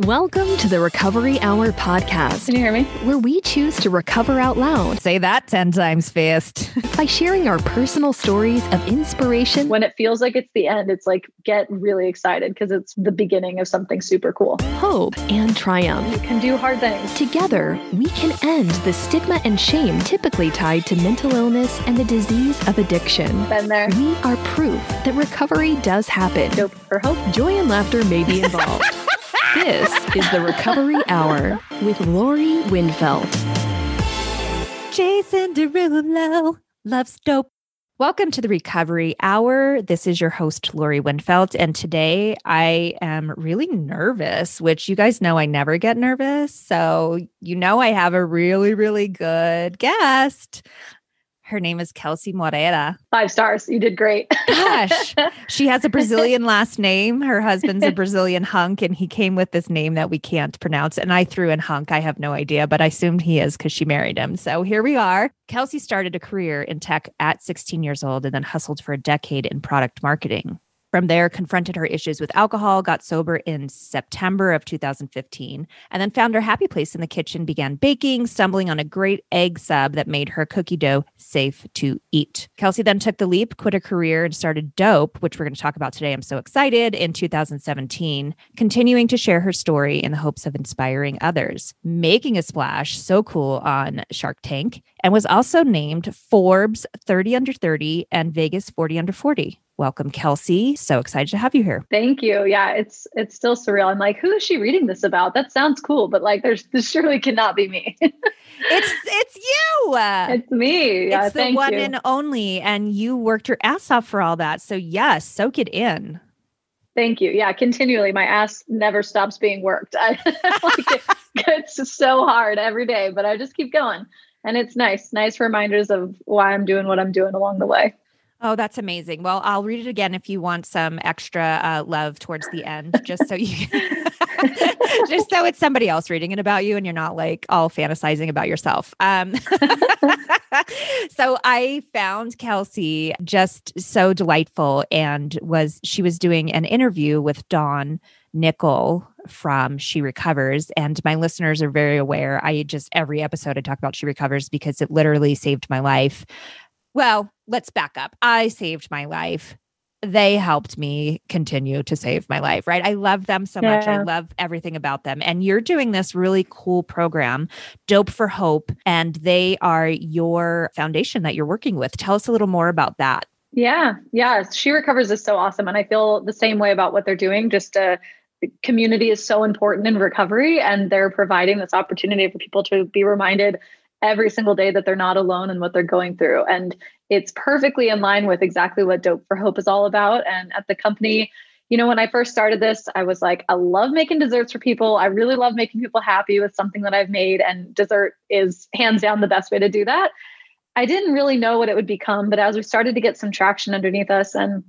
Welcome to the Recovery Hour podcast. Can you hear me? Where we choose to recover out loud. Say that 10 times fast. by sharing our personal stories of inspiration. When it feels like it's the end, it's like get really excited because it's the beginning of something super cool. Hope and triumph. You can do hard things. Together, we can end the stigma and shame typically tied to mental illness and the disease of addiction. Been there. We are proof that recovery does happen. Doughp for hope. Joy and laughter may be involved. This is the Recovery Hour with Lori Windfeldt. Jason Derulo loves Doughp. Welcome to the Recovery Hour. This is your host, Lori Windfeldt. And today I am really nervous, which you guys know I never get nervous. So, you know, I have a really, really good guest. Her name is Kelsey Moreira. Five stars. You did great. Gosh, she has a Brazilian last name. Her husband's a Brazilian hunk, and he came with this name that we can't pronounce. And I threw in hunk. I have no idea, but I assumed he is because she married him. So here we are. Kelsey started a career in tech at 16 years old and then hustled for a decade in product marketing. From there, confronted her issues with alcohol, got sober in September of 2015, and then found her happy place in the kitchen, began baking, stumbling on a great egg sub that made her cookie dough safe to eat. Kelsey then took the leap, quit her career, and started Doughp, which we're going to talk about today. I'm so excited in 2017, continuing to share her story in the hopes of inspiring others, making a splash so cool on Shark Tank, and was also named Forbes 30 under 30 and Vegas 40 under 40. Welcome, Kelsey. So excited to have you here. Thank you. Yeah, it's it's still surreal. I'm like, who is she reading this about? That sounds cool, but like, there's this surely cannot be me. it's it's you. It's me. Yeah, it's the one you. and only, and you worked your ass off for all that. So yes, soak it in. Thank you. Yeah, continually, my ass never stops being worked. I, like it, it's so hard every day, but I just keep going, and it's nice. Nice reminders of why I'm doing what I'm doing along the way. Oh, that's amazing. Well, I'll read it again if you want some extra uh, love towards the end, just so you, just so it's somebody else reading it about you, and you're not like all fantasizing about yourself. Um, so I found Kelsey just so delightful, and was she was doing an interview with Dawn Nickel from She Recovers. And my listeners are very aware. I just every episode I talk about She Recovers because it literally saved my life. Well, let's back up. I saved my life. They helped me continue to save my life, right? I love them so yeah. much. I love everything about them. And you're doing this really cool program, Doughp for Hope, and they are your foundation that you're working with. Tell us a little more about that. Yeah, yeah. She Recovers is so awesome. And I feel the same way about what they're doing. Just uh, community is so important in recovery, and they're providing this opportunity for people to be reminded every single day that they're not alone in what they're going through. And it's perfectly in line with exactly what Doughp for Hope is all about. And at the company, you know, when I first started this, I was like, I love making desserts for people. I really love making people happy with something that I've made. And dessert is hands down the best way to do that. I didn't really know what it would become, but as we started to get some traction underneath us and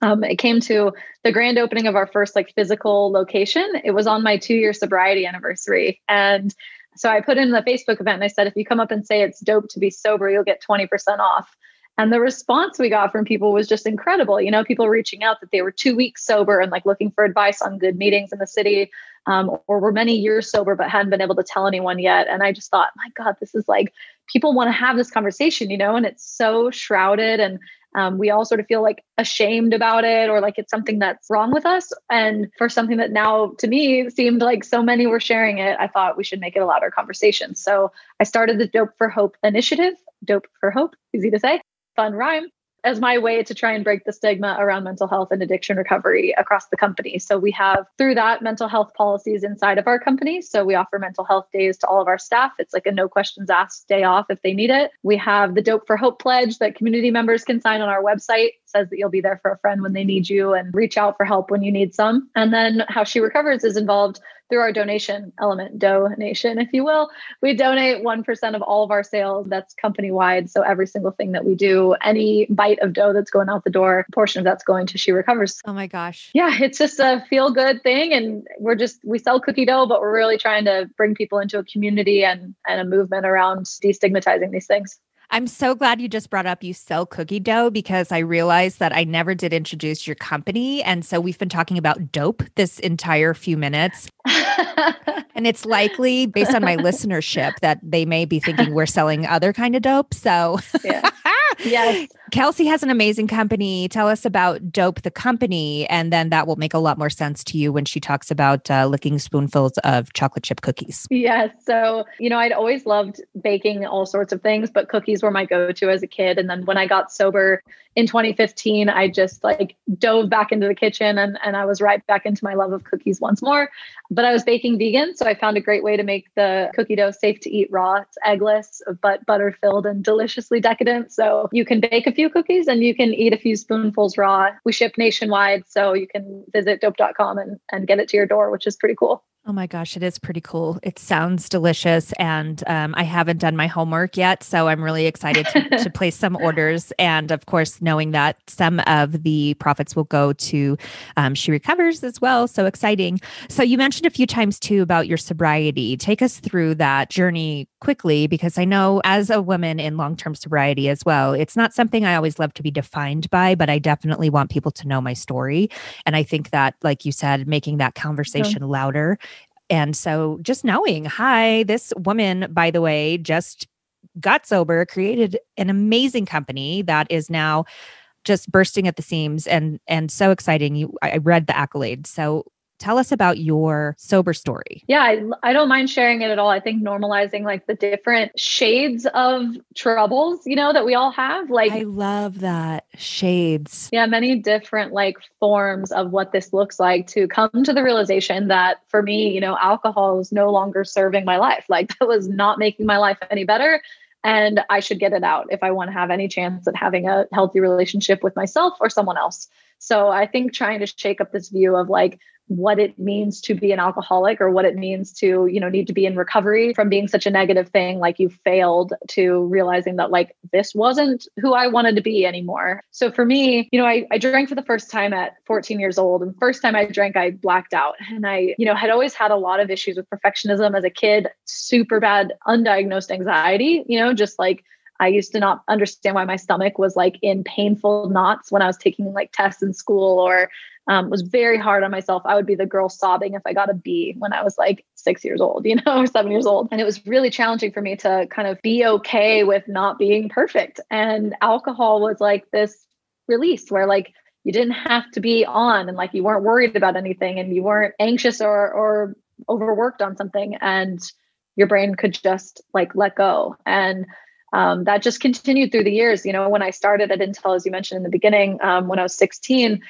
um, it came to the grand opening of our first like physical location. It was on my two year sobriety anniversary. And so I put in the Facebook event and I said, if you come up and say it's dope to be sober, you'll get 20% off. And the response we got from people was just incredible. You know, people reaching out that they were two weeks sober and like looking for advice on good meetings in the city, um, or were many years sober but hadn't been able to tell anyone yet. And I just thought, my God, this is like people want to have this conversation, you know, and it's so shrouded and um, we all sort of feel like ashamed about it or like it's something that's wrong with us. And for something that now to me seemed like so many were sharing it, I thought we should make it a louder conversation. So I started the Doughp for Hope initiative. Doughp for Hope, easy to say, fun rhyme as my way to try and break the stigma around mental health and addiction recovery across the company. So we have through that mental health policies inside of our company. So we offer mental health days to all of our staff. It's like a no questions asked day off if they need it. We have the Doughp for Hope pledge that community members can sign on our website. It says that you'll be there for a friend when they need you and reach out for help when you need some. And then how she recovers is involved through our donation element, donation, if you will. We donate 1% of all of our sales. That's company wide. So every single thing that we do, any bite of dough that's going out the door, portion of that's going to She Recovers. Oh my gosh. Yeah, it's just a feel good thing. And we're just, we sell cookie dough, but we're really trying to bring people into a community and, and a movement around destigmatizing these things. I'm so glad you just brought up you sell cookie dough because I realized that I never did introduce your company. And so we've been talking about dope this entire few minutes. and it's likely based on my listenership that they may be thinking we're selling other kind of dope. So yeah. yes. Kelsey has an amazing company. Tell us about Doughp, the company, and then that will make a lot more sense to you when she talks about uh, licking spoonfuls of chocolate chip cookies. Yes. So, you know, I'd always loved baking all sorts of things, but cookies were my go to as a kid. And then when I got sober in 2015, I just like dove back into the kitchen and, and I was right back into my love of cookies once more. But I was baking vegan. So I found a great way to make the cookie dough safe to eat raw. It's eggless, but butter filled and deliciously decadent. So you can bake a few cookies and you can eat a few spoonfuls raw. We ship nationwide, so you can visit doughp.com and, and get it to your door, which is pretty cool. Oh my gosh, it is pretty cool. It sounds delicious. And um, I haven't done my homework yet. So I'm really excited to, to, place some orders. And of course, knowing that some of the profits will go to um, She Recovers as well. So exciting. So you mentioned a few times too about your sobriety. Take us through that journey quickly, because I know as a woman in long term sobriety as well, it's not something I always love to be defined by, but I definitely want people to know my story. And I think that, like you said, making that conversation yeah. louder and so just knowing, hi, this woman, by the way, just got sober, created an amazing company that is now just bursting at the seams and and so exciting. You I read the accolades. So Tell us about your sober story. Yeah, I, I don't mind sharing it at all. I think normalizing like the different shades of troubles, you know, that we all have. Like, I love that shades. Yeah, many different like forms of what this looks like to come to the realization that for me, you know, alcohol was no longer serving my life. Like, that was not making my life any better and I should get it out if I want to have any chance at having a healthy relationship with myself or someone else. So I think trying to shake up this view of like what it means to be an alcoholic or what it means to you know need to be in recovery from being such a negative thing like you failed to realizing that like this wasn't who i wanted to be anymore. So for me you know I, I drank for the first time at 14 years old and first time i drank i blacked out. And i you know had always had a lot of issues with perfectionism as a kid super bad undiagnosed anxiety you know just like I used to not understand why my stomach was like in painful knots when I was taking like tests in school or um, was very hard on myself. I would be the girl sobbing if I got a B when I was like six years old, you know, or seven years old. And it was really challenging for me to kind of be okay with not being perfect. And alcohol was like this release where like you didn't have to be on and like you weren't worried about anything and you weren't anxious or or overworked on something and your brain could just like let go. And um, that just continued through the years. You know, when I started at Intel, as you mentioned in the beginning, um, when I was 16,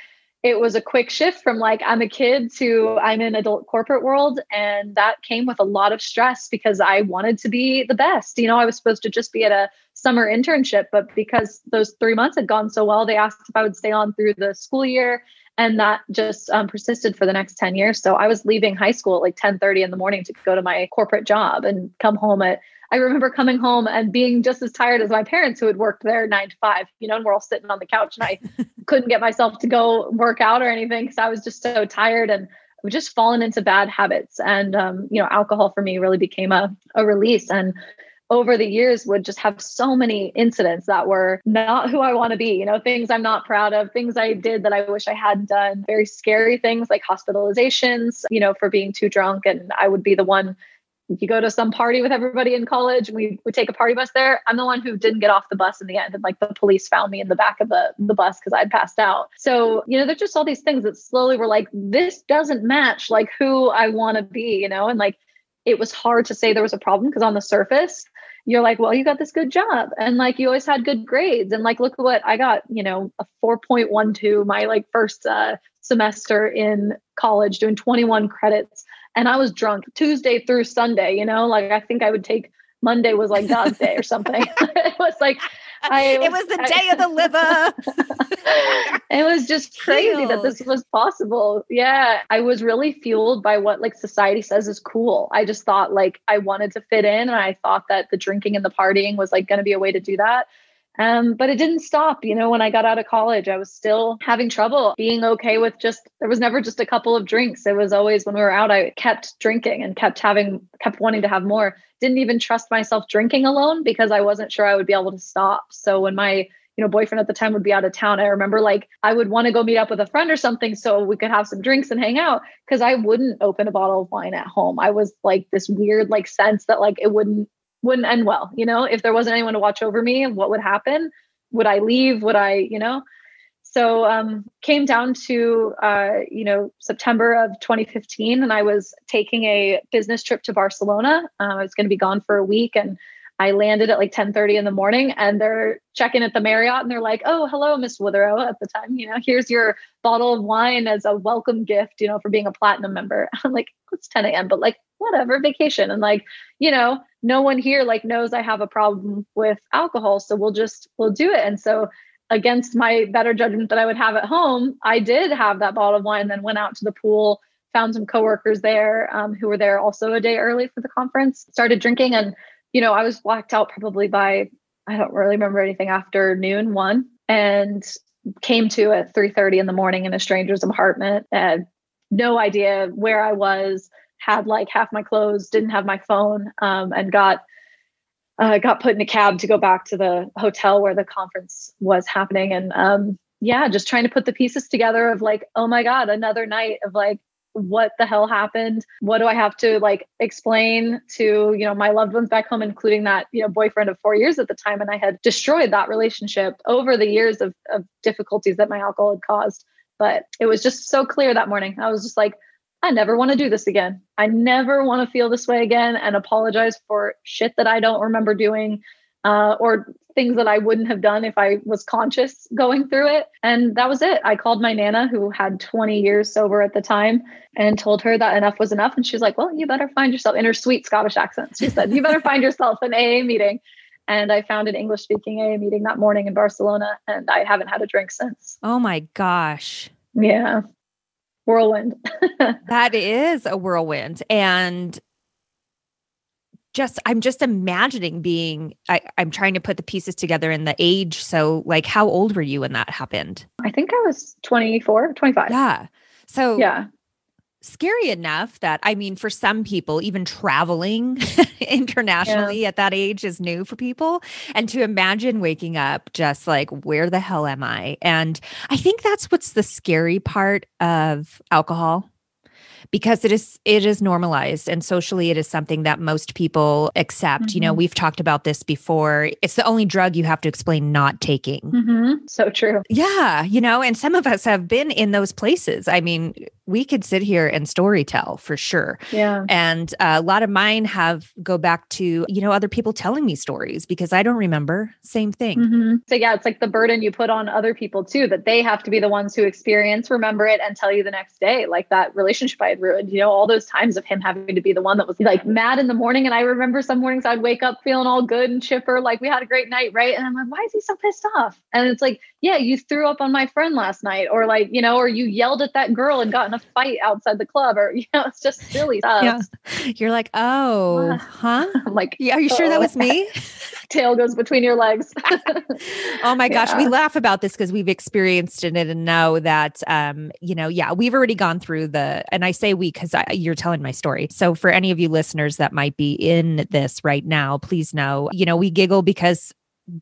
it was a quick shift from like I'm a kid to I'm in adult corporate world and that came with a lot of stress because I wanted to be the best. You know, I was supposed to just be at a summer internship but because those 3 months had gone so well, they asked if I would stay on through the school year and that just um, persisted for the next 10 years. So I was leaving high school at like 10:30 in the morning to go to my corporate job and come home at I remember coming home and being just as tired as my parents who had worked there nine to five, you know, and we're all sitting on the couch and I couldn't get myself to go work out or anything because I was just so tired and I've just fallen into bad habits. And, um, you know, alcohol for me really became a, a release. And over the years would just have so many incidents that were not who I want to be, you know, things I'm not proud of, things I did that I wish I hadn't done, very scary things like hospitalizations, you know, for being too drunk. And I would be the one you go to some party with everybody in college and we would take a party bus there i'm the one who didn't get off the bus in the end and like the police found me in the back of the, the bus because i'd passed out. So you know there's just all these things that slowly were like this doesn't match like who i want to be you know? And like it was hard to say there was a problem because on the surface you're like well you got this good job and like you always had good grades and like look at what i got you know a 4.12 my like first uh, semester in college doing 21 credits and I was drunk Tuesday through Sunday, you know, like I think I would take Monday was like God's day or something. it was like I it was the I, day of the liver. it was just crazy that this was possible. Yeah, I was really fueled by what like society says is cool. I just thought like I wanted to fit in and I thought that the drinking and the partying was like going to be a way to do that. Um, but it didn't stop. You know, when I got out of college, I was still having trouble being okay with just, there was never just a couple of drinks. It was always when we were out, I kept drinking and kept having, kept wanting to have more. Didn't even trust myself drinking alone because I wasn't sure I would be able to stop. So when my you know, boyfriend at the time would be out of town. I remember like I would want to go meet up with a friend or something so we could have some drinks and hang out because I wouldn't open a bottle of wine at home. I was like this weird like sense that like it wouldn't wouldn't end well, you know, if there wasn't anyone to watch over me, what would happen? Would I leave? Would I, you know? So um came down to uh, you know, September of 2015 and I was taking a business trip to Barcelona. Uh, I was going to be gone for a week and I landed at like 10 30 in the morning and they're checking at the Marriott and they're like, oh, hello, Miss Witherow at the time. You know, here's your bottle of wine as a welcome gift, you know, for being a platinum member. I'm like, it's 10 a.m., but like, whatever, vacation. And like, you know, no one here like knows I have a problem with alcohol. So we'll just, we'll do it. And so against my better judgment that I would have at home, I did have that bottle of wine, then went out to the pool, found some coworkers there um, who were there also a day early for the conference, started drinking and you know, I was blacked out probably by I don't really remember anything after noon one and came to at 3:30 in the morning in a stranger's apartment and no idea where I was, had like half my clothes, didn't have my phone, um, and got uh, got put in a cab to go back to the hotel where the conference was happening. And um, yeah, just trying to put the pieces together of like, oh my God, another night of like what the hell happened? What do i have to like explain to you know my loved ones back home including that you know boyfriend of four years at the time? And i had destroyed that relationship over the years of, of difficulties that my alcohol had caused. But it was just so clear that morning. I was just like i never want to do this again. I never want to feel this way again and apologize for shit that i don't remember doing uh, or things that I wouldn't have done if I was conscious going through it. And that was it. I called my Nana, who had 20 years sober at the time, and told her that enough was enough. And she's like, Well, you better find yourself in her sweet Scottish accent. She said, You better find yourself an AA meeting. And I found an English speaking AA meeting that morning in Barcelona, and I haven't had a drink since. Oh my gosh. Yeah. Whirlwind. that is a whirlwind. And just i'm just imagining being I, i'm trying to put the pieces together in the age. So like how old were you when that happened? I think i was 24 25 yeah. So yeah. scary enough that i mean for some people even traveling internationally yeah. at that age is new for people. And to imagine waking up just like where the hell am i? And i think that's what's the scary part of alcohol because it is it is normalized and socially it is something that most people accept. Mm-hmm. You know, mm-hmm. we've talked about this before. It's the only drug you have to explain not taking. Mm-hmm. So true. Yeah, you know, and some of us have been in those places. I mean, we could sit here and story tell for sure. Yeah. And uh, a lot of mine have go back to, you know, other people telling me stories because I don't remember. Same thing. Mm-hmm. So, yeah, it's like the burden you put on other people too, that they have to be the ones who experience, remember it, and tell you the next day. Like that relationship I had ruined, you know, all those times of him having to be the one that was like mad in the morning. And I remember some mornings I'd wake up feeling all good and chipper, like we had a great night, right? And I'm like, why is he so pissed off? And it's like, yeah, you threw up on my friend last night, or like, you know, or you yelled at that girl and got in a fight outside the club, or, you know, it's just silly stuff. Yeah. You're like, oh, huh? I'm like, yeah, are you sure that was me? Tail goes between your legs. oh my gosh. Yeah. We laugh about this because we've experienced it and know that, um, you know, yeah, we've already gone through the, and I say we because you're telling my story. So for any of you listeners that might be in this right now, please know, you know, we giggle because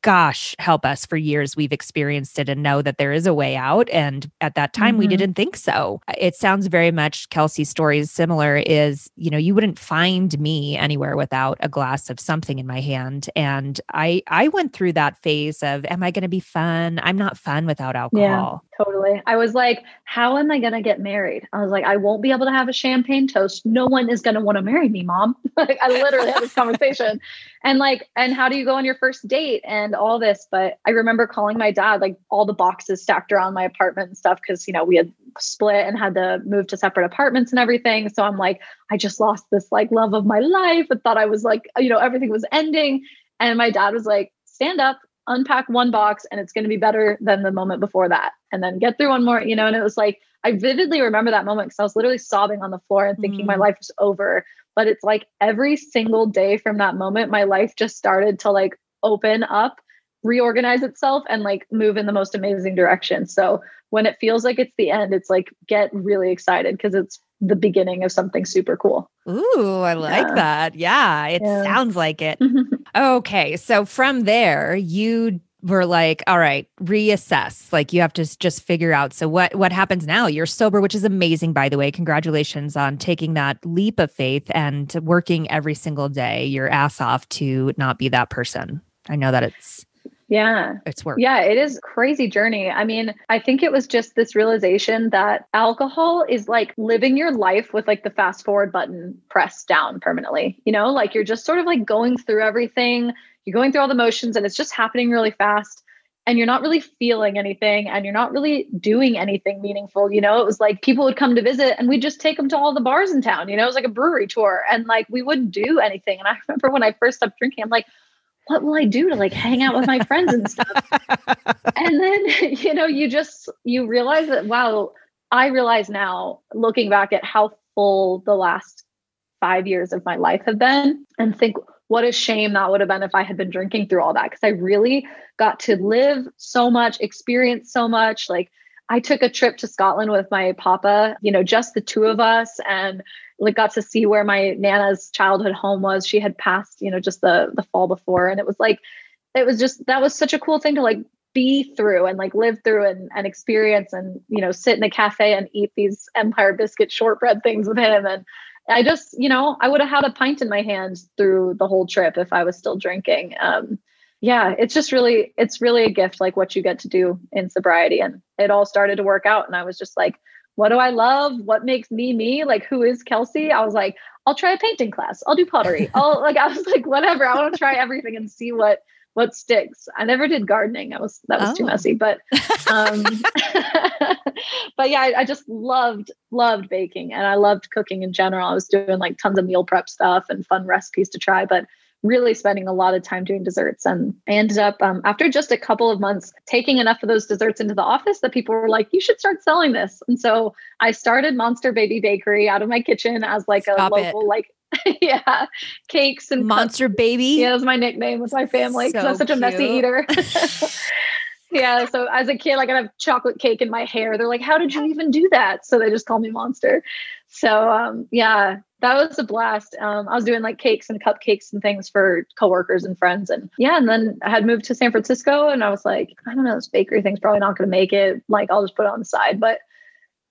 gosh, help us for years we've experienced it and know that there is a way out. And at that time, mm-hmm. we didn't think so. It sounds very much Kelsey's story is similar is, you know, you wouldn't find me anywhere without a glass of something in my hand. And I I went through that phase of am I going to be fun? I'm not fun without alcohol. Yeah, totally. I was like, how am I going to get married? I was like, I won't be able to have a champagne toast. No one is going to want to marry me, mom. like I literally had this conversation. And like, and how do you go on your first date? and all this. But I remember calling my dad, like all the boxes stacked around my apartment and stuff, because, you know, we had split and had to move to separate apartments and everything. So I'm like, I just lost this like love of my life. I thought I was like, you know, everything was ending. And my dad was like, stand up, unpack one box, and it's going to be better than the moment before that. And then get through one more, you know, and it was like, I vividly remember that moment because I was literally sobbing on the floor and thinking mm. my life was over. But it's like every single day from that moment, my life just started to like open up reorganize itself and like move in the most amazing direction. So when it feels like it's the end, it's like get really excited because it's the beginning of something super cool. Ooh, I like yeah. that. Yeah, it yeah. sounds like it. okay, so from there, you were like, all right, reassess. Like you have to just figure out. So what what happens now? You're sober, which is amazing, by the way. Congratulations on taking that leap of faith and working every single day, your ass off to not be that person. I know that it's yeah. It's work. Yeah, it is crazy journey. I mean, I think it was just this realization that alcohol is like living your life with like the fast forward button pressed down permanently. You know, like you're just sort of like going through everything, you're going through all the motions and it's just happening really fast and you're not really feeling anything and you're not really doing anything meaningful. You know, it was like people would come to visit and we'd just take them to all the bars in town. You know, it was like a brewery tour and like we wouldn't do anything. And I remember when I first stopped drinking, I'm like, what will I do to like hang out with my friends and stuff? and then, you know, you just, you realize that, wow, I realize now looking back at how full the last five years of my life have been and think, what a shame that would have been if I had been drinking through all that. Cause I really got to live so much, experience so much. Like I took a trip to Scotland with my papa, you know, just the two of us and like got to see where my nana's childhood home was. She had passed, you know, just the the fall before. And it was like, it was just that was such a cool thing to like be through and like live through and, and experience and you know sit in a cafe and eat these empire biscuit shortbread things with him and i just you know i would have had a pint in my hand through the whole trip if i was still drinking um yeah it's just really it's really a gift like what you get to do in sobriety and it all started to work out and i was just like what do I love? What makes me me? Like, who is Kelsey? I was like, I'll try a painting class. I'll do pottery. I'll like, I was like, whatever. I want to try everything and see what what sticks. I never did gardening. I was that was oh. too messy, but um, but yeah, I, I, just loved loved baking and I loved cooking in general. I was doing like tons of meal prep stuff and fun recipes to try, but really spending a lot of time doing desserts. And I ended up, um, after just a couple of months, taking enough of those desserts into the office that people were like, you should start selling this. And so I started Monster Baby Bakery out of my kitchen as like Stop a local, it. like, yeah, cakes and Monster cups. Baby. Yeah, was my nickname with my family because so I'm such a messy eater. yeah. So as a kid, like I have chocolate cake in my hair. They're like, "How did you even do that?" So they just call me Monster. So um, yeah, that was a blast. Um, I was doing like cakes and cupcakes and things for coworkers and friends, and yeah. And then I had moved to San Francisco, and I was like, I don't know, this bakery thing's probably not going to make it. Like, I'll just put it on the side. But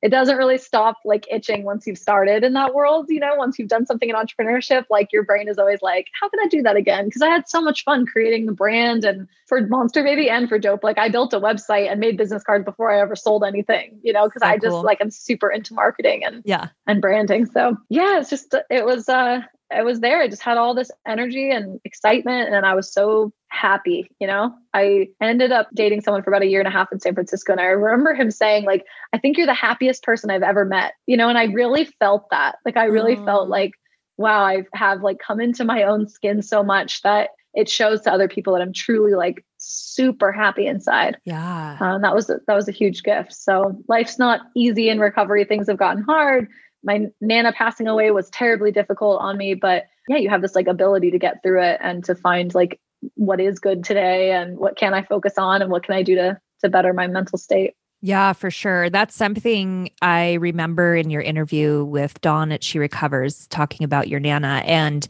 it doesn't really stop like itching once you've started in that world you know once you've done something in entrepreneurship like your brain is always like how can i do that again? Because i had so much fun creating the brand and for monster baby and for Doughp like i built a website and made business cards before i ever sold anything you know because so i just cool. like i'm super into marketing and yeah. and branding. So yeah it's just it was uh I was there. I just had all this energy and excitement, and I was so happy. You know, I ended up dating someone for about a year and a half in San Francisco, and I remember him saying, "Like, I think you're the happiest person I've ever met." You know, and I really felt that. Like, I really mm. felt like, wow, I have like come into my own skin so much that it shows to other people that I'm truly like super happy inside. Yeah, um, that was a, that was a huge gift. So life's not easy in recovery. Things have gotten hard my nana passing away was terribly difficult on me but yeah you have this like ability to get through it and to find like what is good today and what can i focus on and what can i do to to better my mental state yeah, for sure. That's something I remember in your interview with Dawn at She Recovers talking about your Nana. And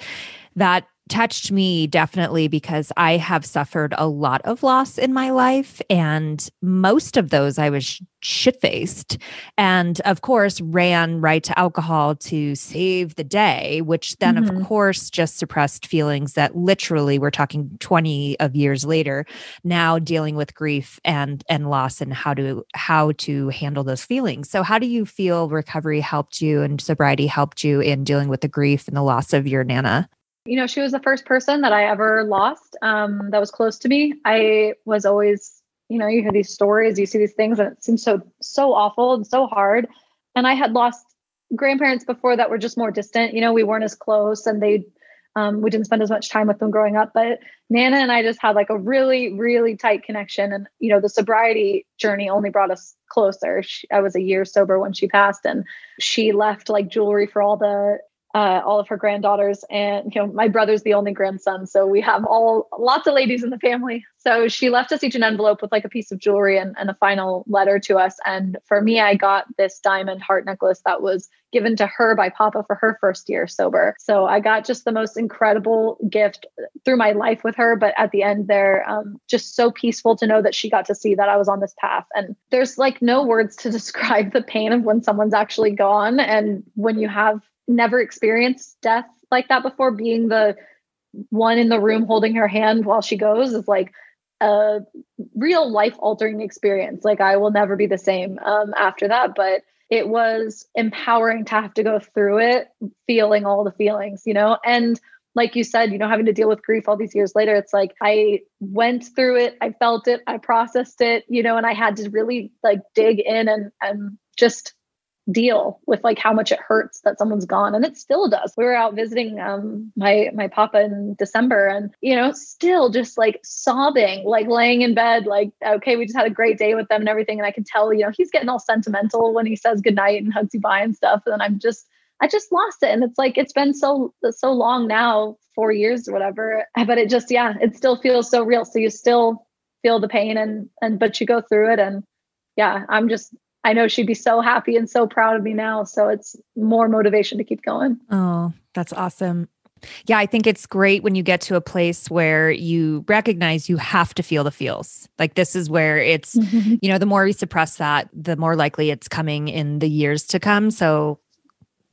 that touched me definitely because I have suffered a lot of loss in my life. And most of those I was shit faced. And of course, ran right to alcohol to save the day, which then, mm-hmm. of course, just suppressed feelings that literally we're talking 20 of years later, now dealing with grief and and loss and how to how to handle those feelings. So how do you feel recovery helped you and sobriety helped you in dealing with the grief and the loss of your nana? You know, she was the first person that I ever lost um, that was close to me. I was always, you know, you hear these stories, you see these things, and it seems so, so awful and so hard. And I had lost grandparents before that were just more distant. You know, we weren't as close and they, um, we didn't spend as much time with them growing up. But Nana and I just had like a really, really tight connection. And, you know, the sobriety journey only brought us closer. She, I was a year sober when she passed, and she left like jewelry for all the uh, all of her granddaughters. And you know my brother's the only grandson so we have all lots of ladies in the family. So she left us each an envelope with like a piece of jewelry and, and a final letter to us. And for me i got this diamond heart necklace that was given to her by papa for her first year sober. So i got just the most incredible gift through my life with her. But at the end there um, just so peaceful to know that she got to see that i was on this path. And there's like no words to describe the pain of when someone's actually gone. And when you have never experienced death like that before. Being the one in the room holding her hand while she goes is like a real life altering experience. Like i will never be the same um, after that but it was empowering to have to go through it feeling all the feelings you know? And like you said you know having to deal with grief all these years later it's like i went through it i felt it i processed it you know and i had to really like dig in and and just deal with like how much it hurts that someone's gone and it still does. We were out visiting um my my papa in december and you know still just like sobbing like laying in bed like okay we just had a great day with them and everything and i can tell you know he's getting all sentimental when he says goodnight and hugs you bye and stuff and i'm just i just lost it and it's like it's been so so long now four years or whatever but it just yeah it still feels so real. So you still feel the pain and and but you go through it and yeah i'm just I know she'd be so happy and so proud of me now. So it's more motivation to keep going. Oh, that's awesome. Yeah, I think it's great when you get to a place where you recognize you have to feel the feels. Like this is where it's, mm-hmm. you know, the more we suppress that, the more likely it's coming in the years to come. So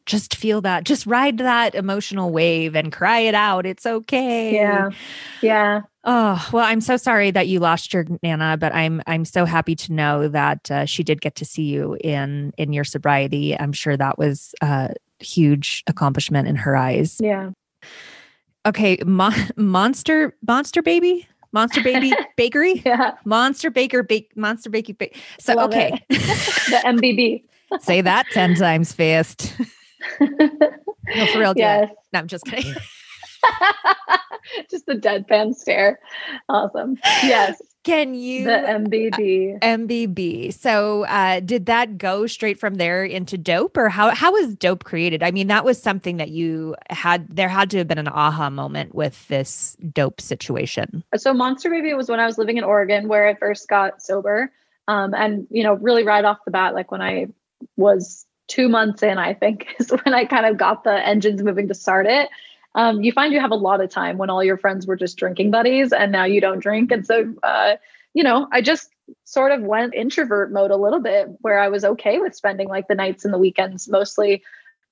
just feel that, just ride that emotional wave and cry it out. It's okay. Yeah. Yeah. Oh, well, I'm so sorry that you lost your Nana, but I'm I'm so happy to know that uh, she did get to see you in in your sobriety. I'm sure that was a huge accomplishment in her eyes. Yeah. Okay, Mo- monster monster baby Monster Baby Bakery. Yeah. Monster Baker Bake Monster Baking Bake. So Love okay. the MBB. Say that 10 times fast. no, for real. Yes. No, I'm just kidding. just the deadpan stare. Awesome. Yes. Can you the MBB uh, MBB? So, uh, did that go straight from there into Doughp, or how how was Doughp created? I mean, that was something that you had. There had to have been an aha moment with this dope situation. So, Monster Baby was when I was living in Oregon, where I first got sober, um, and you know, really right off the bat, like when I was two months in, I think, is when I kind of got the engines moving to start it. Um, you find you have a lot of time when all your friends were just drinking buddies and now you don't drink. And so, uh, you know, I just sort of went introvert mode a little bit where I was okay with spending like the nights and the weekends mostly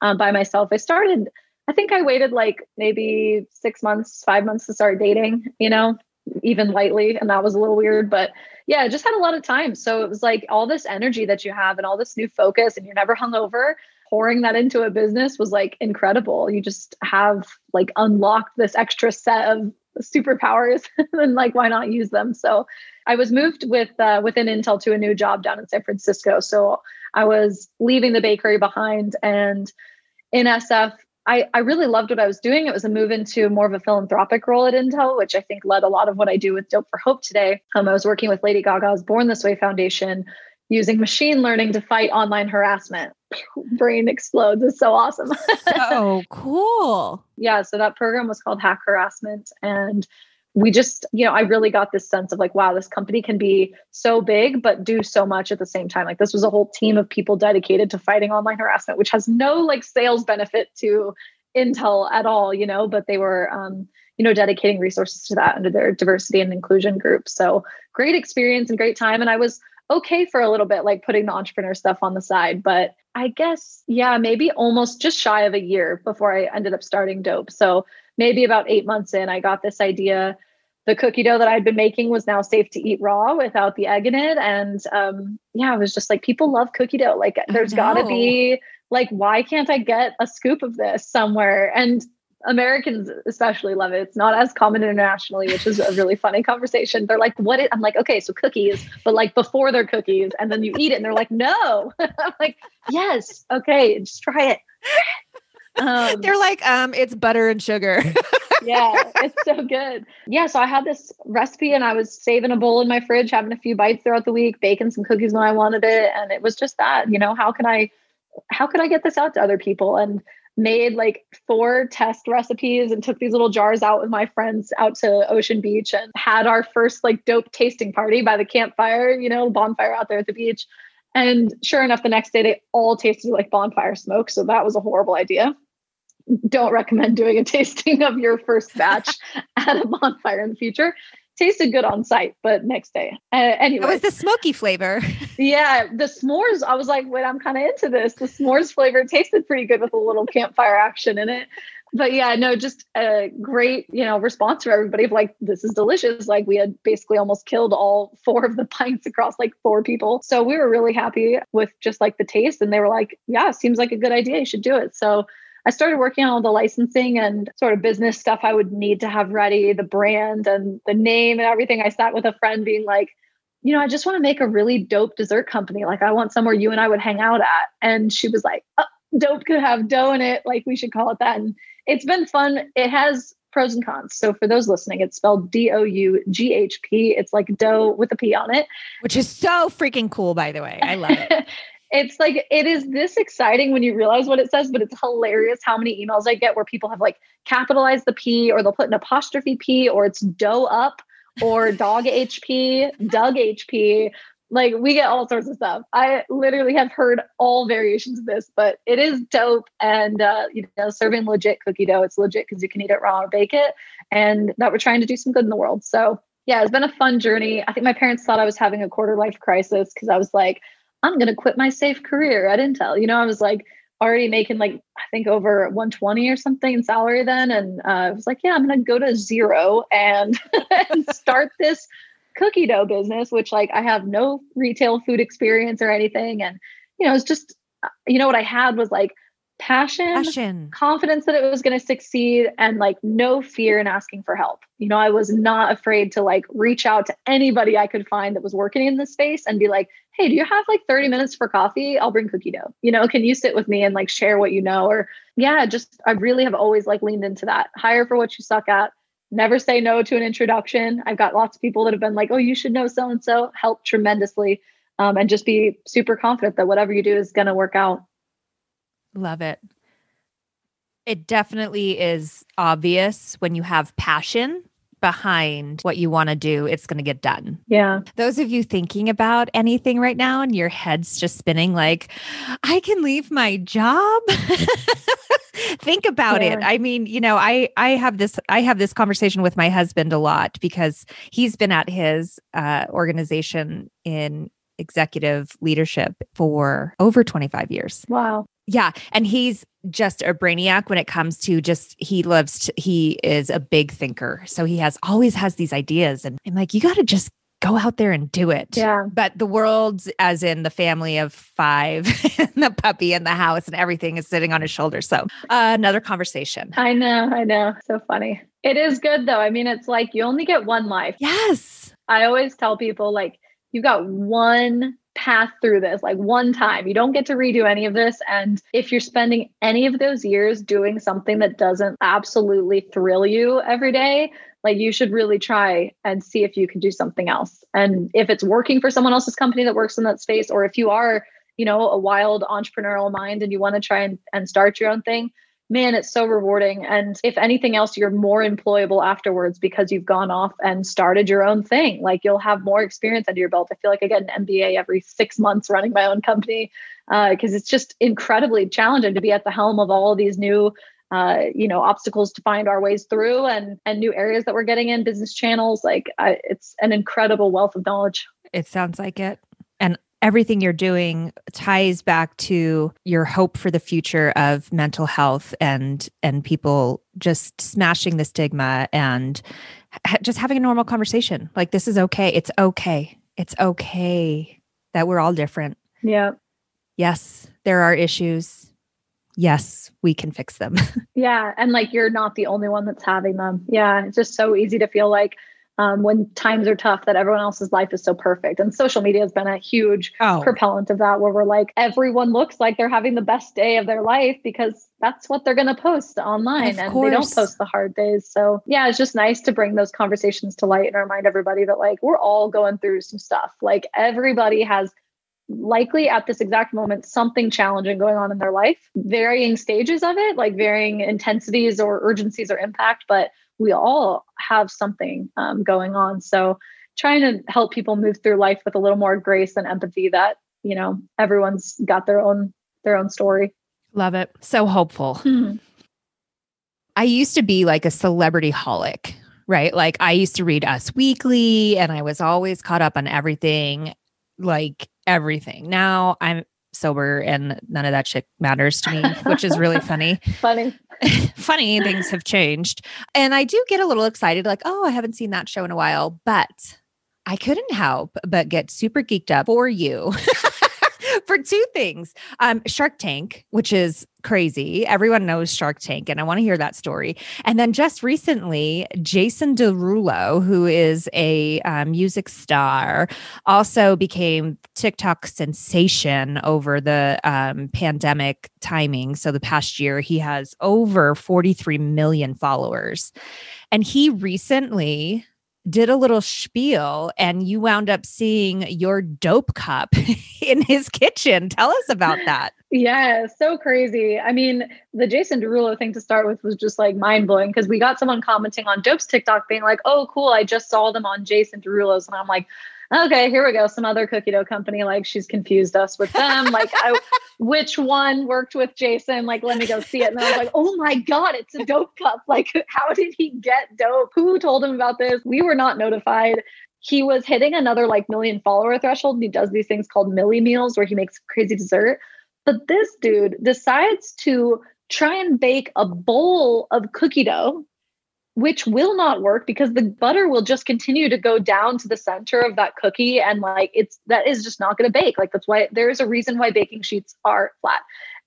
um, by myself. I started, I think I waited like maybe six months, five months to start dating, you know, even lightly. And that was a little weird, but yeah, just had a lot of time. So it was like all this energy that you have and all this new focus, and you're never hungover. Pouring that into a business was like incredible. You just have like unlocked this extra set of superpowers, and like why not use them? So I was moved with uh, within Intel to a new job down in San Francisco. So I was leaving the bakery behind, and in SF, I, I really loved what I was doing. It was a move into more of a philanthropic role at Intel, which I think led a lot of what I do with Doughp for Hope today. Um, I was working with Lady Gaga's Born This Way Foundation using machine learning to fight online harassment. Brain explodes. It's so awesome. oh, cool. Yeah. So that program was called Hack Harassment. And we just, you know, I really got this sense of like, wow, this company can be so big, but do so much at the same time. Like, this was a whole team of people dedicated to fighting online harassment, which has no like sales benefit to Intel at all, you know, but they were, um, you know, dedicating resources to that under their diversity and inclusion group. So great experience and great time. And I was okay for a little bit, like putting the entrepreneur stuff on the side. But I guess, yeah, maybe almost just shy of a year before I ended up starting Doughp. So maybe about eight months in, I got this idea. The cookie dough that I'd been making was now safe to eat raw without the egg in it. And um, yeah, I was just like, people love cookie dough. Like, there's got to be, like, why can't I get a scoop of this somewhere? And Americans especially love it. It's not as common internationally, which is a really funny conversation. They're like, "What?" Is, I'm like, "Okay, so cookies, but like before they're cookies, and then you eat it, and they're like, "No." I'm like, "Yes, okay, just try it." Um, They're like, um, it's butter and sugar. yeah, it's so good. Yeah, so I had this recipe and I was saving a bowl in my fridge, having a few bites throughout the week, baking some cookies when I wanted it. And it was just that, you know, how can I how could I get this out to other people? And made like four test recipes and took these little jars out with my friends out to Ocean Beach and had our first like dope tasting party by the campfire, you know, bonfire out there at the beach. And sure enough, the next day they all tasted like bonfire smoke. So that was a horrible idea. Don't recommend doing a tasting of your first batch at a bonfire in the future tasted good on site, but next day. Uh, anyway, it was the smoky flavor. yeah, the s'mores. I was like, wait, I'm kind of into this. The s'mores flavor tasted pretty good with a little campfire action in it. But yeah, no, just a great, you know, response from everybody of like, this is delicious. Like we had basically almost killed all four of the pints across like four people. So we were really happy with just like the taste. And they were like, yeah, seems like a good idea. You should do it. So I started working on all the licensing and sort of business stuff I would need to have ready, the brand and the name and everything. I sat with a friend being like, you know, I just want to make a really dope dessert company. Like, I want somewhere you and I would hang out at. And she was like, oh, dope could have dough in it. Like, we should call it that. And it's been fun. It has pros and cons. So, for those listening, it's spelled D O U G H P. It's like dough with a P on it, which is so freaking cool, by the way. I love it. it's like it is this exciting when you realize what it says, but it's hilarious how many emails I get where people have like capitalized the P or they'll put an apostrophe P or it's dough up or dog HP, Doug HP. Like we get all sorts of stuff. I literally have heard all variations of this, but it is dope. And uh, you know, serving legit cookie dough, it's legit because you can eat it raw or bake it, and that we're trying to do some good in the world. So yeah, it's been a fun journey. I think my parents thought I was having a quarter life crisis because I was like, I'm going to quit my safe career at Intel. You know, I was like already making like, I think over 120 or something in salary then. And uh, I was like, yeah, I'm going to go to zero and, and start this cookie dough business, which like I have no retail food experience or anything. And, you know, it's just, uh, you know, what I had was like passion, passion. confidence that it was going to succeed, and like no fear in asking for help. You know, I was not afraid to like reach out to anybody I could find that was working in this space and be like, hey, do you have like 30 minutes for coffee? I'll bring cookie dough. You know, can you sit with me and like share what you know? Or yeah, just I really have always like leaned into that. Hire for what you suck at. Never say no to an introduction. I've got lots of people that have been like, oh, you should know so and so, help tremendously. Um, and just be super confident that whatever you do is going to work out. Love it. It definitely is obvious when you have passion behind what you want to do, it's going to get done. Yeah. Those of you thinking about anything right now and your head's just spinning like, I can leave my job. think about yeah. it i mean you know i i have this i have this conversation with my husband a lot because he's been at his uh, organization in executive leadership for over 25 years wow yeah. And he's just a brainiac when it comes to just, he loves, to, he is a big thinker. So he has always has these ideas. And I'm like, you got to just go out there and do it. Yeah. But the world, as in the family of five, and the puppy and the house and everything is sitting on his shoulders. So uh, another conversation. I know. I know. So funny. It is good though. I mean, it's like you only get one life. Yes. I always tell people like, you got one path through this like one time. You don't get to redo any of this. And if you're spending any of those years doing something that doesn't absolutely thrill you every day, like you should really try and see if you can do something else. And if it's working for someone else's company that works in that space, or if you are, you know, a wild entrepreneurial mind and you want to try and, and start your own thing, man, it's so rewarding. And if anything else, you're more employable afterwards because you've gone off and started your own thing. Like you'll have more experience under your belt. I feel like I get an MBA every six months running my own company because uh, it's just incredibly challenging to be at the helm of all of these new. Uh, you know obstacles to find our ways through and and new areas that we're getting in business channels like I, it's an incredible wealth of knowledge it sounds like it everything you're doing ties back to your hope for the future of mental health and and people just smashing the stigma and ha- just having a normal conversation. Like this is okay. It's okay. It's okay that we're all different. Yeah yes there are issues. Yes we can fix them. Yeah and like you're not the only one that's having them. Yeah it's just so easy to feel like um, when times are tough that everyone else's life is so perfect. And social media has been a huge oh. propellant of that, where we're like, everyone looks like they're having the best day of their life because that's what they're going to post online. Of and course. they don't post the hard days. So, yeah, it's just nice to bring those conversations to light and remind everybody that, like, we're all going through some stuff. Like, everybody has likely at this exact moment something challenging going on in their life, varying stages of it, like varying intensities or urgencies or impact, but we all have something um, going on. So trying to help people move through life with a little more grace and empathy that, you know, everyone's got their own their own story. Love it. So hopeful. Mm-hmm. I used to be like a celebrity holic, right? Like I used to read Us Weekly and I was always caught up on everything, like everything. Now I'm sober and none of that shit matters to me, which is really funny. funny. funny things have changed. And I do get a little excited, like, oh, I haven't seen that show in a while, but I couldn't help but get super geeked up for you. for two things. Um, Shark Tank, which is crazy. Everyone knows Shark Tank, and I want to hear that story. And then just recently, Jason Derulo, who is a uh, music star, also became TikTok sensation over the um, pandemic timing. So the past year, he has over 43 million followers. And he recently did a little spiel and you wound up seeing your Doughp cup in his kitchen. Tell us about that. Yeah, so crazy. I mean, the Jason Derulo thing to start with was just like mind blowing because we got someone commenting on Doughp's TikTok being like, oh, cool, I just saw them on Jason Derulo's. And I'm like, okay, here we go. Some other cookie dough company. Like she's confused us with them. like, I, which one worked with Jason? Like, let me go see it. And I was like, oh my God, it's a Doughp cup. Like, how did he get Doughp? Who told him about this? We were not notified. He was hitting another like million follower threshold. He does these things called Millie meals where he makes crazy dessert. But this dude decides to try and bake a bowl of cookie dough which will not work because the butter will just continue to go down to the center of that cookie and like it's that is just not going to bake. Like that's why there's a reason why baking sheets are flat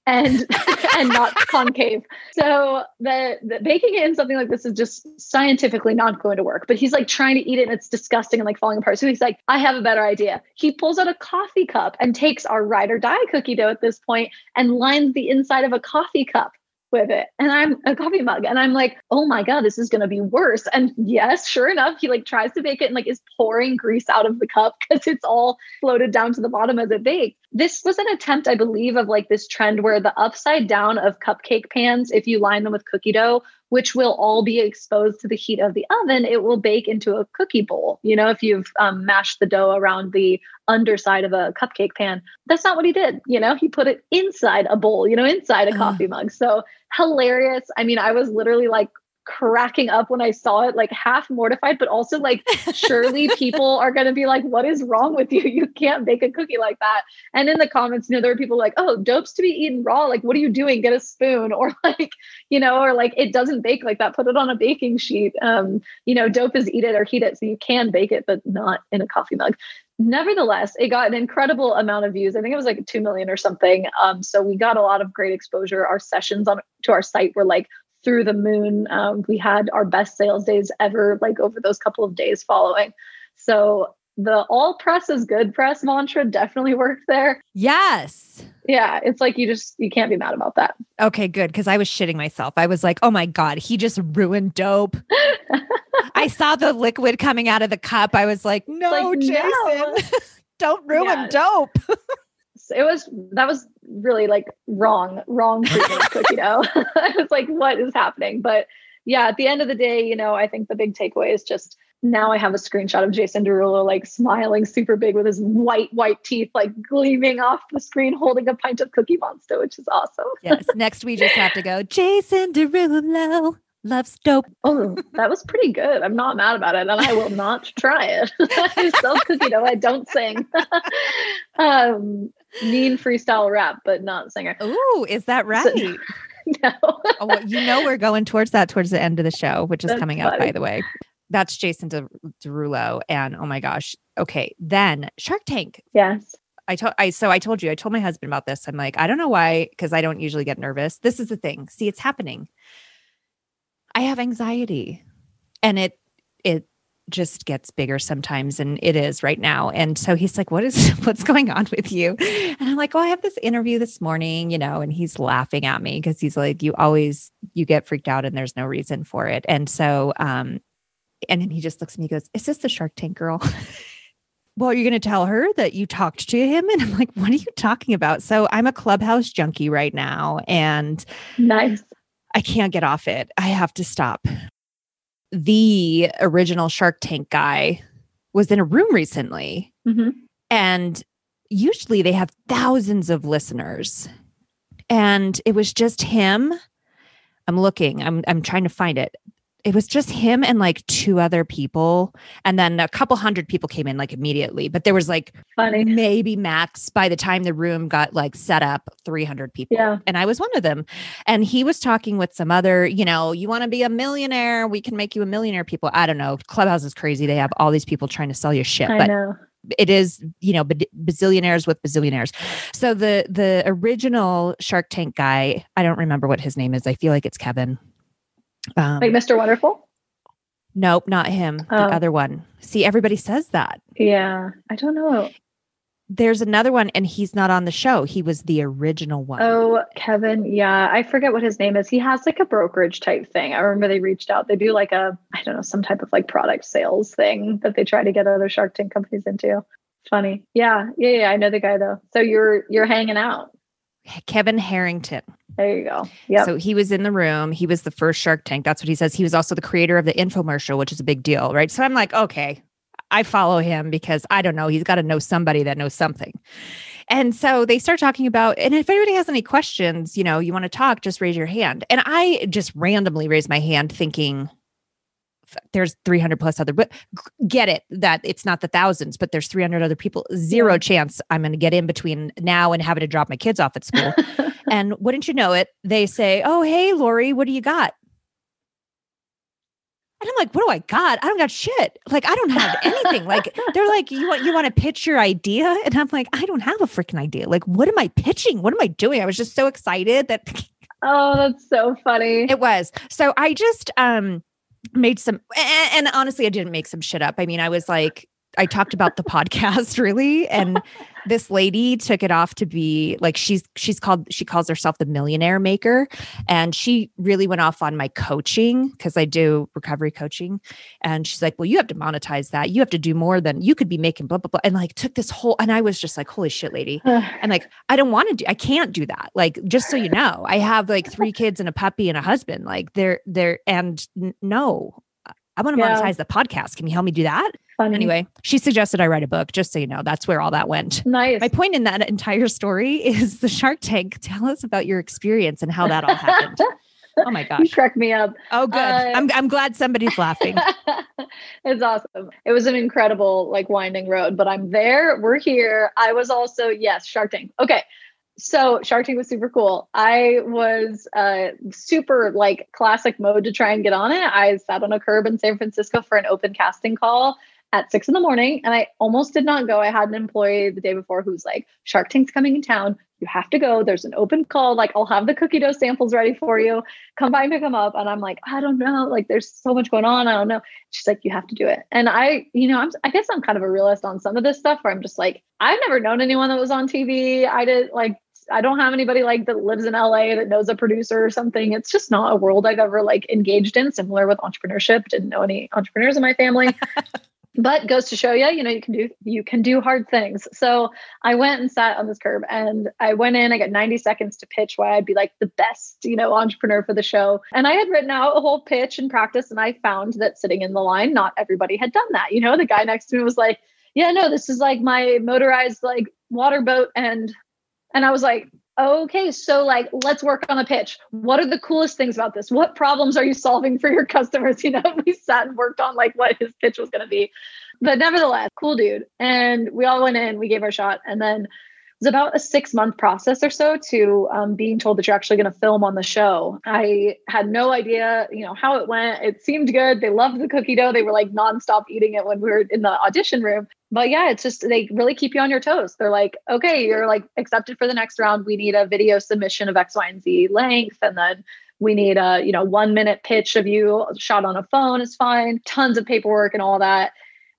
and and not concave. So the, the baking it in something like this is just scientifically not going to work but he's like trying to eat it and it's disgusting and like falling apart. So he's like i have a better idea. He pulls out a coffee cup and takes our ride or die cookie dough at this point and lines the inside of a coffee cup with it. And i'm a coffee mug and i'm like oh my god this is going to be worse. And yes sure enough he like tries to bake it and like is pouring grease out of the cup because it's all floated down to the bottom as it baked this was an attempt i believe of like this trend where the upside down of cupcake pans if you line them with cookie dough which will all be exposed to the heat of the oven, it will bake into a cookie bowl. You know, if you've um, mashed the dough around the underside of a cupcake pan, that's not what he did. You know, he put it inside a bowl, you know, inside a coffee mug. So hilarious. I mean, I was literally like cracking up when I saw it, like half mortified, but also like, surely people are going to be like, what is wrong with you? You can't bake a cookie like that. And in the comments, you know, there are people like, oh, Doughp's to be eaten raw. Like, what are you doing? Get a spoon. Or like, you know, or like, it doesn't bake like that. Put it on a baking sheet. Um, you know, Doughp is eat it or heat it. So you can bake it, but not in a coffee mug. Nevertheless, it got an incredible amount of views. I think it was like 2 million or something. Um, so we got a lot of great exposure. Our sessions on to our site were like through the moon. Um, we had our best sales days ever, like over those couple of days following. So the all press is good press mantra definitely worked there. Yes. Yeah, it's like you just you can't be mad about that. Okay, good because I was shitting myself. I was like, "Oh my god, he just ruined Doughp." I saw the liquid coming out of the cup. I was like, "No, like, Jason. No. Don't ruin yeah. Doughp." it was that was really like wrong, wrong treatment cookie dough. I was like, what is happening? But yeah, at the end of the day, you know, I think the big takeaway is just now I have a screenshot of Jason Derulo like smiling super big with his white, white teeth like gleaming off the screen, holding a pint of Cookie Monster, which is awesome. yes. Next, we just have to go, Jason Derulo loves Doughp. Oh, that was pretty good. I'm not mad about it, and I will not try it. I cookie dough. I don't sing. um, mean freestyle rap, but not singer. Ooh, is that right? So, no. oh, well, you know we're going towards that towards the end of the show, which is That's coming funny. up, by the way. That's Jason De- Derulo, and oh my gosh. Okay, then Shark Tank. Yes. I told I so I told you I told my husband about this. I'm like I don't know why because I don't usually get nervous. This is the thing. See, it's happening. I have anxiety, and it it just gets bigger sometimes and it is right now and so he's like what is what's going on with you and i'm like oh i have this interview this morning you know and he's laughing at me because he's like you always you get freaked out and there's no reason for it and so um and then he just looks at me goes is this the shark tank girl well, you're going to tell her that you talked to him. And I'm like, what are you talking about? So I'm a clubhouse junkie right now and nice. I can't get off it. I have to stop. The original Shark Tank guy was in a room recently. Mm-hmm. And usually they have thousands of listeners. And it was just him. I'm looking, I'm I'm trying to find it it was just him and like two other people and then a couple hundred people came in like immediately but there was like funny. maybe max by the time the room got like set up 300 people yeah. and i was one of them and he was talking with some other you know you want to be a millionaire? We can make you a millionaire people. I don't know clubhouse is crazy they have all these people trying to sell you shit I but know. it is you know bazillionaires with bazillionaires. So the the original shark tank guy i don't remember what his name is i feel like it's kevin um, like Mr. Wonderful? Nope, not him. The oh. other one. See, everybody says that. Yeah. I don't know. There's another one, and he's not on the show. He was the original one. Oh, Kevin. Yeah. I forget what his name is. He has like a brokerage type thing. I remember they reached out. They do like a, I don't know, some type of like product sales thing that they try to get other Shark Tank companies into. Funny. Yeah. Yeah. Yeah. I know the guy though. So you're, you're hanging out. Kevin Harrington. There you go. Yeah. So he was in the room. He was the first Shark Tank. That's what he says. He was also the creator of the infomercial, which is a big deal, right? So I'm like, okay, I follow him because I don't know. He's got to know somebody that knows something. And so they start talking about, and if anybody has any questions, you know, you want to talk, just raise your hand. And I just randomly raised my hand thinking, there's 300 plus other but get it that it's not the thousands but there's 300 other people zero chance i'm going to get in between now and having to drop my kids off at school And wouldn't you know it, they say, Oh, hey, Lori, what do you got? And I'm like, what do I got? I don't got shit. Like, I don't have anything. like, they're like, you want you want to pitch your idea? And I'm like, I don't have a freaking idea. Like, what am I pitching? What am I doing? I was just so excited that Oh, that's so funny. It was. So I just um made some and, and honestly, I didn't make some shit up. I mean, I was like, I talked about the podcast really and this lady took it off to be like she's she's called she calls herself the millionaire maker. And she really went off on my coaching because I do recovery coaching. And she's like well you have to monetize that. You have to do more than you could be making blah blah blah. And like took this whole and I was just like holy shit lady. And like I don't want to do I can't do that. Like just so you know I have like three kids and a puppy and a husband. Like they're they're and n- no I want to yeah. monetize the podcast. Can you help me do that? Funny. Anyway, she suggested I write a book, just so you know. That's where all that went. Nice. My point in that entire story is the Shark Tank. Tell us about your experience and how that all happened. oh my gosh. You cracked me up. Oh, good. Uh, I'm, I'm glad somebody's laughing. it's awesome. It was an incredible, like, winding road, but I'm there. We're here. I was also, yes, Shark Tank. Okay so Shark Tank was super cool. I was uh, super like classic mode to try and get on it. I sat on a curb in San Francisco for an open casting call at six in the morning, and I almost did not go. I had an employee the day before who's like, "Shark Tank's coming in town. You have to go. There's an open call. Like, I'll have the cookie dough samples ready for you. Come by and pick them up." And I'm like, "I don't know. Like, there's so much going on. I don't know." She's like, "You have to do it." And I, you know, I'm, I guess I'm kind of a realist on some of this stuff where I'm just like, I've never known anyone that was on TV. I did like I don't have anybody like that lives in LA that knows a producer or something. It's just not a world I've ever like engaged in. Similar with entrepreneurship, didn't know any entrepreneurs in my family. but goes to show you, you know, you can do you can do hard things. So I went and sat on this curb and I went in, I got 90 seconds to pitch why I'd be like the best, you know, entrepreneur for the show. And I had written out a whole pitch and practice and I found that sitting in the line, not everybody had done that. You know, the guy next to me was like, yeah, no, this is like my motorized like water boat and and I was like, okay, so like, let's work on a pitch. What are the coolest things about this? What problems are you solving for your customers? You know, we sat and worked on like what his pitch was going to be. But nevertheless, cool dude. And we all went in, we gave our shot. And then it was about a six month process or so to um, being told that you're actually going to film on the show. I had no idea, you know, how it went. It seemed good. They loved the cookie dough. They were like nonstop eating it when we were in the audition room. But yeah, it's just they really keep you on your toes. They're like, okay, you're like accepted for the next round. We need a video submission of X, Y, and Z length, and then we need a you know one minute pitch of you shot on a phone is fine. Tons of paperwork and all that.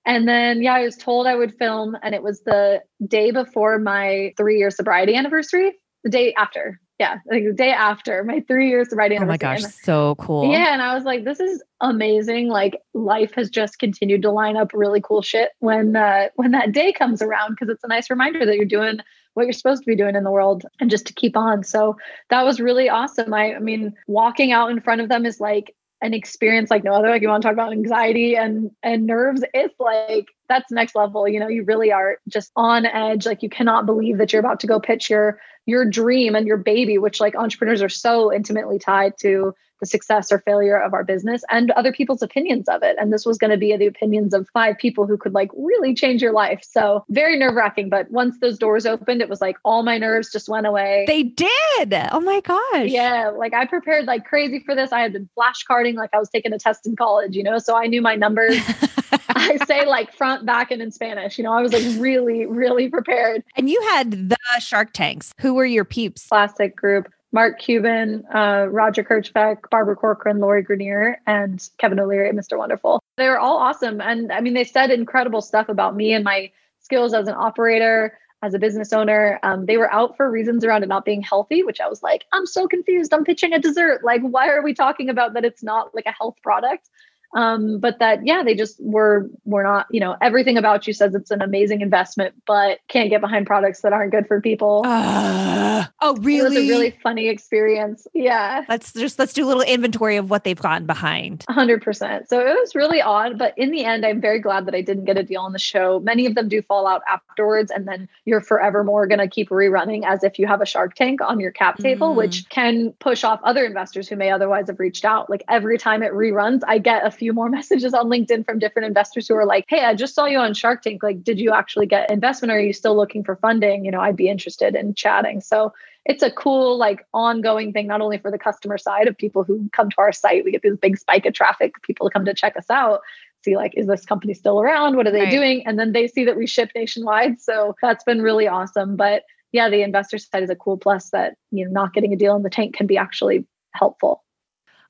And then, yeah, I was told I would film, and it was the day before my three year sobriety anniversary, the day after. Yeah, like the day after my three years of writing. Oh my gosh, so cool. Yeah. And I was like, this is amazing. Like life has just continued to line up really cool shit when uh when that day comes around because it's a nice reminder that you're doing what you're supposed to be doing in the world and just to keep on. So that was really awesome. I I mean, walking out in front of them is like an experience like no other. Like you want to talk about anxiety and and nerves, it's like that's next level. You know, you really are just on edge. Like you cannot believe that you're about to go pitch your your dream and your baby, which like entrepreneurs are so intimately tied to the success or failure of our business and other people's opinions of it. And this was going to be the opinions of five people who could like really change your life. So very nerve wracking. But once those doors opened, it was like all my nerves just went away. They did. Oh my gosh. Yeah. Like I prepared like crazy for this. I had been flashcarding like I was taking a test in college, you know? So I knew my numbers. I say like front, back, and in Spanish. You know, I was like really, really prepared. And you had the Shark Tanks. Who were your peeps? Classic group. Mark Cuban, uh, Robert Herjavec, Barbara Corcoran, Lori Greiner, and Kevin O'Leary, Mr. Wonderful. They were all awesome. And I mean, they said incredible stuff about me and my skills as an operator, as a business owner. Um, they were out for reasons around it not being healthy, which I was like, I'm so confused. I'm pitching a dessert. Like, why are we talking about that it's not like a health product? Um, but that yeah they just were were not you know everything about you says it's an amazing investment but can't get behind products that aren't good for people. Uh, oh really it was a really? funny experience. Yeah. Let's just let's do a little inventory of what they've gotten behind. 100% so it was really odd but in the end i'm very glad that i didn't get a deal on the show. Many of them do fall out afterwards and then you're forevermore going to keep rerunning as if you have a shark tank on your cap table mm. which can push off other investors who may otherwise have reached out. Like every time it reruns i get a few few more messages on LinkedIn from different investors who are like, Hey, I just saw you on Shark Tank. Like, did you actually get investment? Or are you still looking for funding? You know, I'd be interested in chatting. So it's a cool, like ongoing thing, not only for the customer side of people who come to our site, we get this big spike of traffic, people come to check us out see like is this company still around what are they right. doing and then they see that we ship nationwide so that's been really awesome but yeah the investor side is a cool plus that you know not getting a deal in the tank can be actually helpful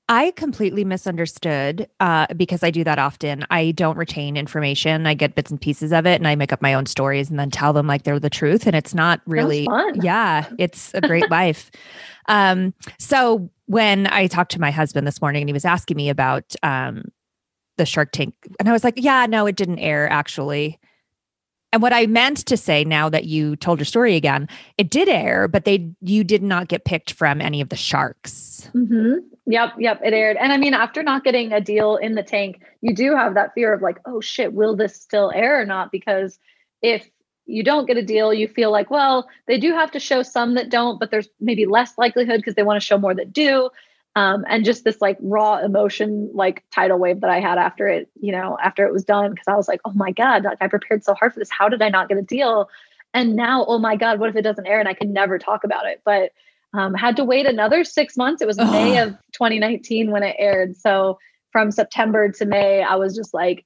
I completely misunderstood uh, because I do that often. I don't retain information. I get bits and pieces of it and I make up my own stories and then tell them like they're the truth. And it's not really, yeah, it's a great life. Um, so when I talked to my husband this morning and he was asking me about um, the Shark Tank, and I was like, yeah, no, it didn't air actually. And what I meant to say now that you told your story again, it did air, but they you did not get picked from any of the sharks. Mm-hmm. Yep, yep, it aired. And I mean, after not getting a deal in the tank, you do have that fear of like, oh shit, will this still air or not? Because if you don't get a deal, you feel like, well, they do have to show some that don't, but there's maybe less likelihood because they want to show more that do. Um, and just this like raw emotion, like tidal wave that I had after it, you know, after it was done, because I was like, oh my God, like I prepared so hard for this. How did I not get a deal? And now, oh my God, what if it doesn't air and I can never talk about it? But um, had to wait another six months. It was Ugh. May of 2019 when it aired. So from September to May, I was just like,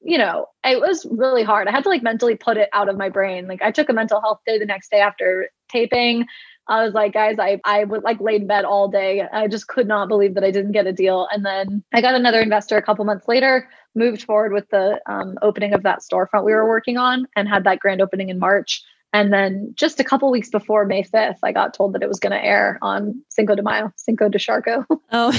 you know, it was really hard. I had to like mentally put it out of my brain. Like I took a mental health day the next day after taping. I was like, guys, I I would like laid in bed all day. I just could not believe that I didn't get a deal. And then I got another investor a couple months later, moved forward with the um, opening of that storefront we were working on, and had that grand opening in March. And then just a couple weeks before May 5th, I got told that it was going to air on Cinco de Mayo, Cinco de Charco. Oh,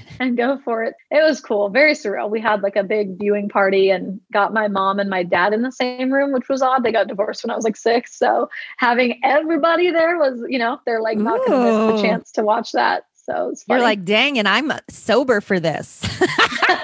and go for it. It was cool, very surreal. We had like a big viewing party and got my mom and my dad in the same room, which was odd. They got divorced when I was like six. So having everybody there was, you know, they're like not going to miss the chance to watch that. So you're like, dang, and I'm uh, sober for this.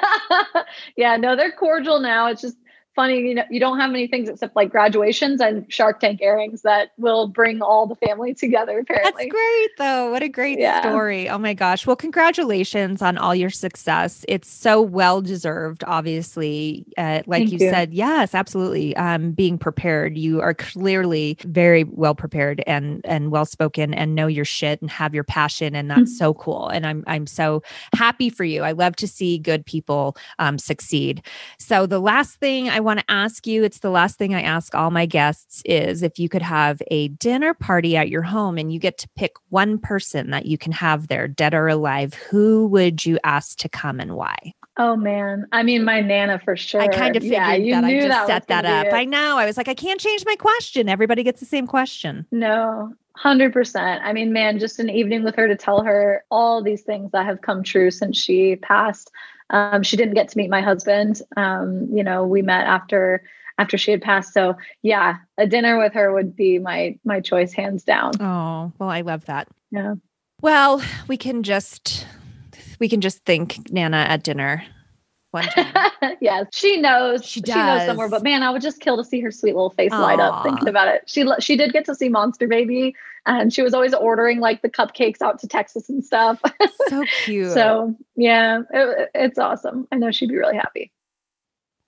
yeah, no, they're cordial now. It's just funny you know you don't have many things except like graduations and shark tank airings that will bring all the family together apparently. that's great though. What a great yeah. story. Oh my gosh. Well congratulations on all your success. It's so well deserved obviously. Uh, like you, you, said yes absolutely. Um, being prepared you are clearly very well prepared and and well spoken and know your shit and have your passion and that's mm-hmm. so cool. And i'm i'm so happy for you. I love to see good people um, succeed. So the last thing i want to ask you it's the last thing I ask all my guests is if you could have a dinner party at your home and you get to pick one person that you can have there, dead or alive, who would you ask to come and why? Oh man. I mean, my Nana for sure. I kind of figured yeah, you that. I just that set that up. I know. I was like, I can't change my question. Everybody gets the same question. No, 100%. I mean, man, just an evening with her to tell her all these things that have come true since she passed. Um, she didn't get to meet my husband. Um, you know, we met after after she had passed. So yeah, a dinner with her would be my my choice hands down. Oh, well, I love that. Yeah. Well, we can just we can just think Nana at dinner one time. yes, she knows. She knows somewhere. But man, I would just kill to see her sweet little face light up thinking about it. She she did get to see Monster Baby, and she was always ordering like the cupcakes out to Texas and stuff. so cute. so yeah, it, it's awesome. I know she'd be really happy.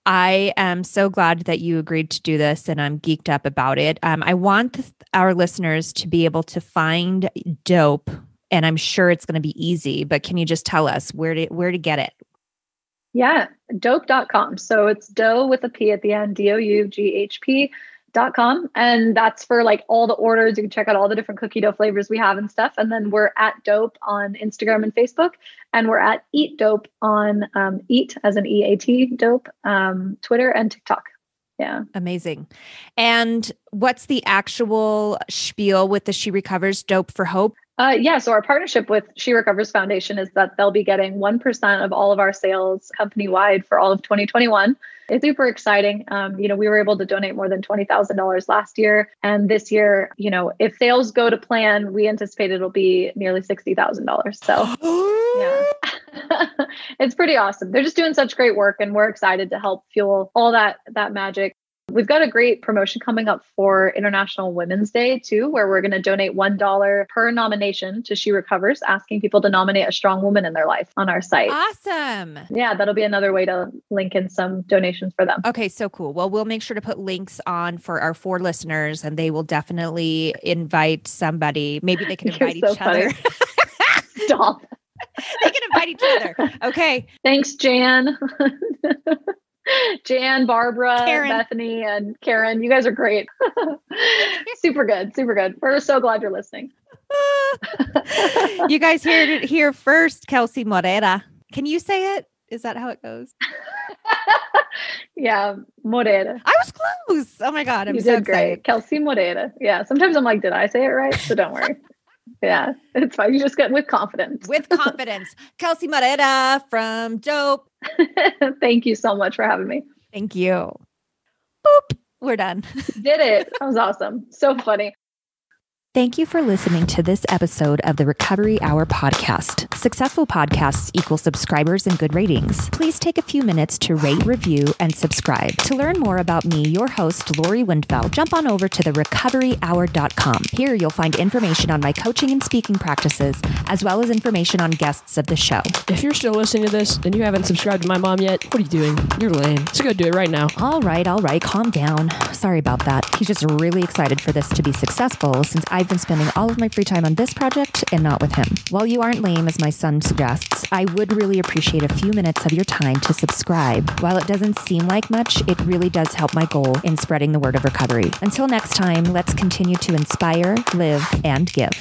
I am so glad that you agreed to do this and I'm geeked up about it. Um, I want th- our listeners to be able to find Doughp and I'm sure it's going to be easy, but can you just tell us where to where to get it? Yeah, doughp.com. So it's dough with a P at the end, D O U G H P dot com. And that's for like all the orders. You can check out all the different cookie dough flavors we have and stuff. And then we're at Doughp on Instagram and Facebook. And we're at eat Doughp on um, eat as an E A T Doughp, um, Twitter and TikTok. Yeah. Amazing. And what's the actual spiel with the She Recovers Doughp for Hope? Uh, yeah, so our partnership with She Recovers Foundation is that they'll be getting 1% of all of our sales company wide for all of 2021. It's super exciting. Um, you know, we were able to donate more than $20,000 last year. And this year, you know, if sales go to plan, we anticipate it'll be nearly $60,000. So, yeah. it's pretty awesome. They're just doing such great work and we're excited to help fuel all that that magic. We've got a great promotion coming up for International Women's Day too, where we're going to donate $1 per nomination to She Recovers, asking people to nominate a strong woman in their life on our site. Awesome. Yeah, that'll be another way to link in some donations for them. Okay, so cool. Well, we'll make sure to put links on for our four listeners and they will definitely invite somebody. Maybe they can invite so each other. Stop. they can invite each other. Okay. Thanks, Jan. Jan, Barbara, Karen. Bethany, and Karen. You guys are great. super good. Super good. We're so glad you're listening. you guys heard it here first, Kelsey Moreira. Can you say it? Is that how it goes? yeah, Moreira. I was close. Oh my God. I'm you so did excited. great. Kelsey Moreira. Yeah. Sometimes I'm like, did I say it right? So don't worry. Yeah, it's fine. You just get with confidence. With confidence. Kelsey Moreira from Doughp. Thank you so much for having me. Thank you. Boop. We're done. Did it. That was awesome. So funny. Thank you for listening to this episode of the Recovery Hour podcast. Successful podcasts equal subscribers and good ratings. Please take a few minutes to rate, review, and subscribe. To learn more about me, your host, Lori Windfeldt, jump on over to therecoveryhour.com. Here you'll find information on my coaching and speaking practices, as well as information on guests of the show. If you're still listening to this and you haven't subscribed to my mom yet, what are you doing? You're lame. So go do it right now. All right, all right, calm down. Sorry about that. He's just really excited for this to be successful since I've been spending all of my free time on this project and not with him. While you aren't lame, as my son suggests, I would really appreciate a few minutes of your time to subscribe. While it doesn't seem like much, it really does help my goal in spreading the word of recovery. Until next time, let's continue to inspire, live, and give.